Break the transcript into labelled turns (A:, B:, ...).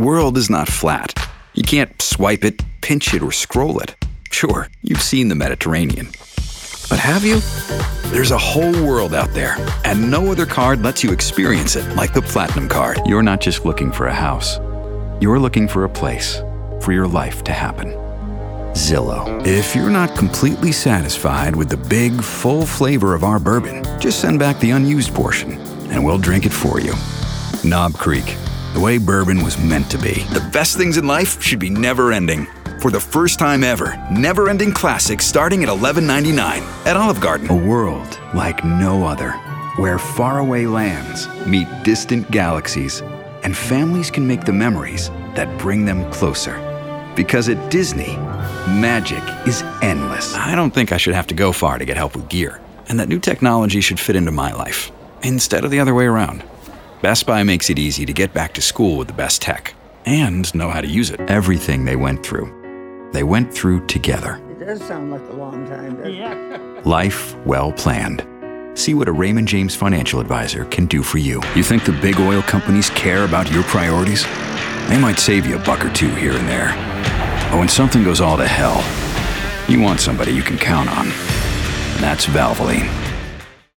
A: world is not flat. You can't swipe it, pinch it, or scroll it. Sure, you've seen the Mediterranean. But have you? There's a whole world out there, and no other card lets you experience it like the Platinum Card. You're not just looking for a house, you're looking for a place for your life to happen. Zillow. If you're not completely satisfied with the big, full flavor of our bourbon, just send back the unused portion, and we'll drink it for you. Knob Creek, the way bourbon was meant to be. The best things in life should be never ending. For the first time ever, never ending classics starting at $11.99 at Olive Garden. A world like no other, where faraway lands meet distant galaxies, and families can make the memories that bring them closer. Because at Disney, magic is endless. I don't think I should have to go far to get help with gear, and that new technology should fit into my life, instead of the other way around. Best Buy makes it easy to get back to school with the best tech and know how to use it. Everything they went through, they went through together.
B: It does sound like a long time, doesn't it?
A: Life well planned. See what a Raymond James financial advisor can do for you. You think the big oil companies care about your priorities? They might save you a buck or two here and there. But when something goes all to hell, you want somebody you can count on. And that's Valvoline.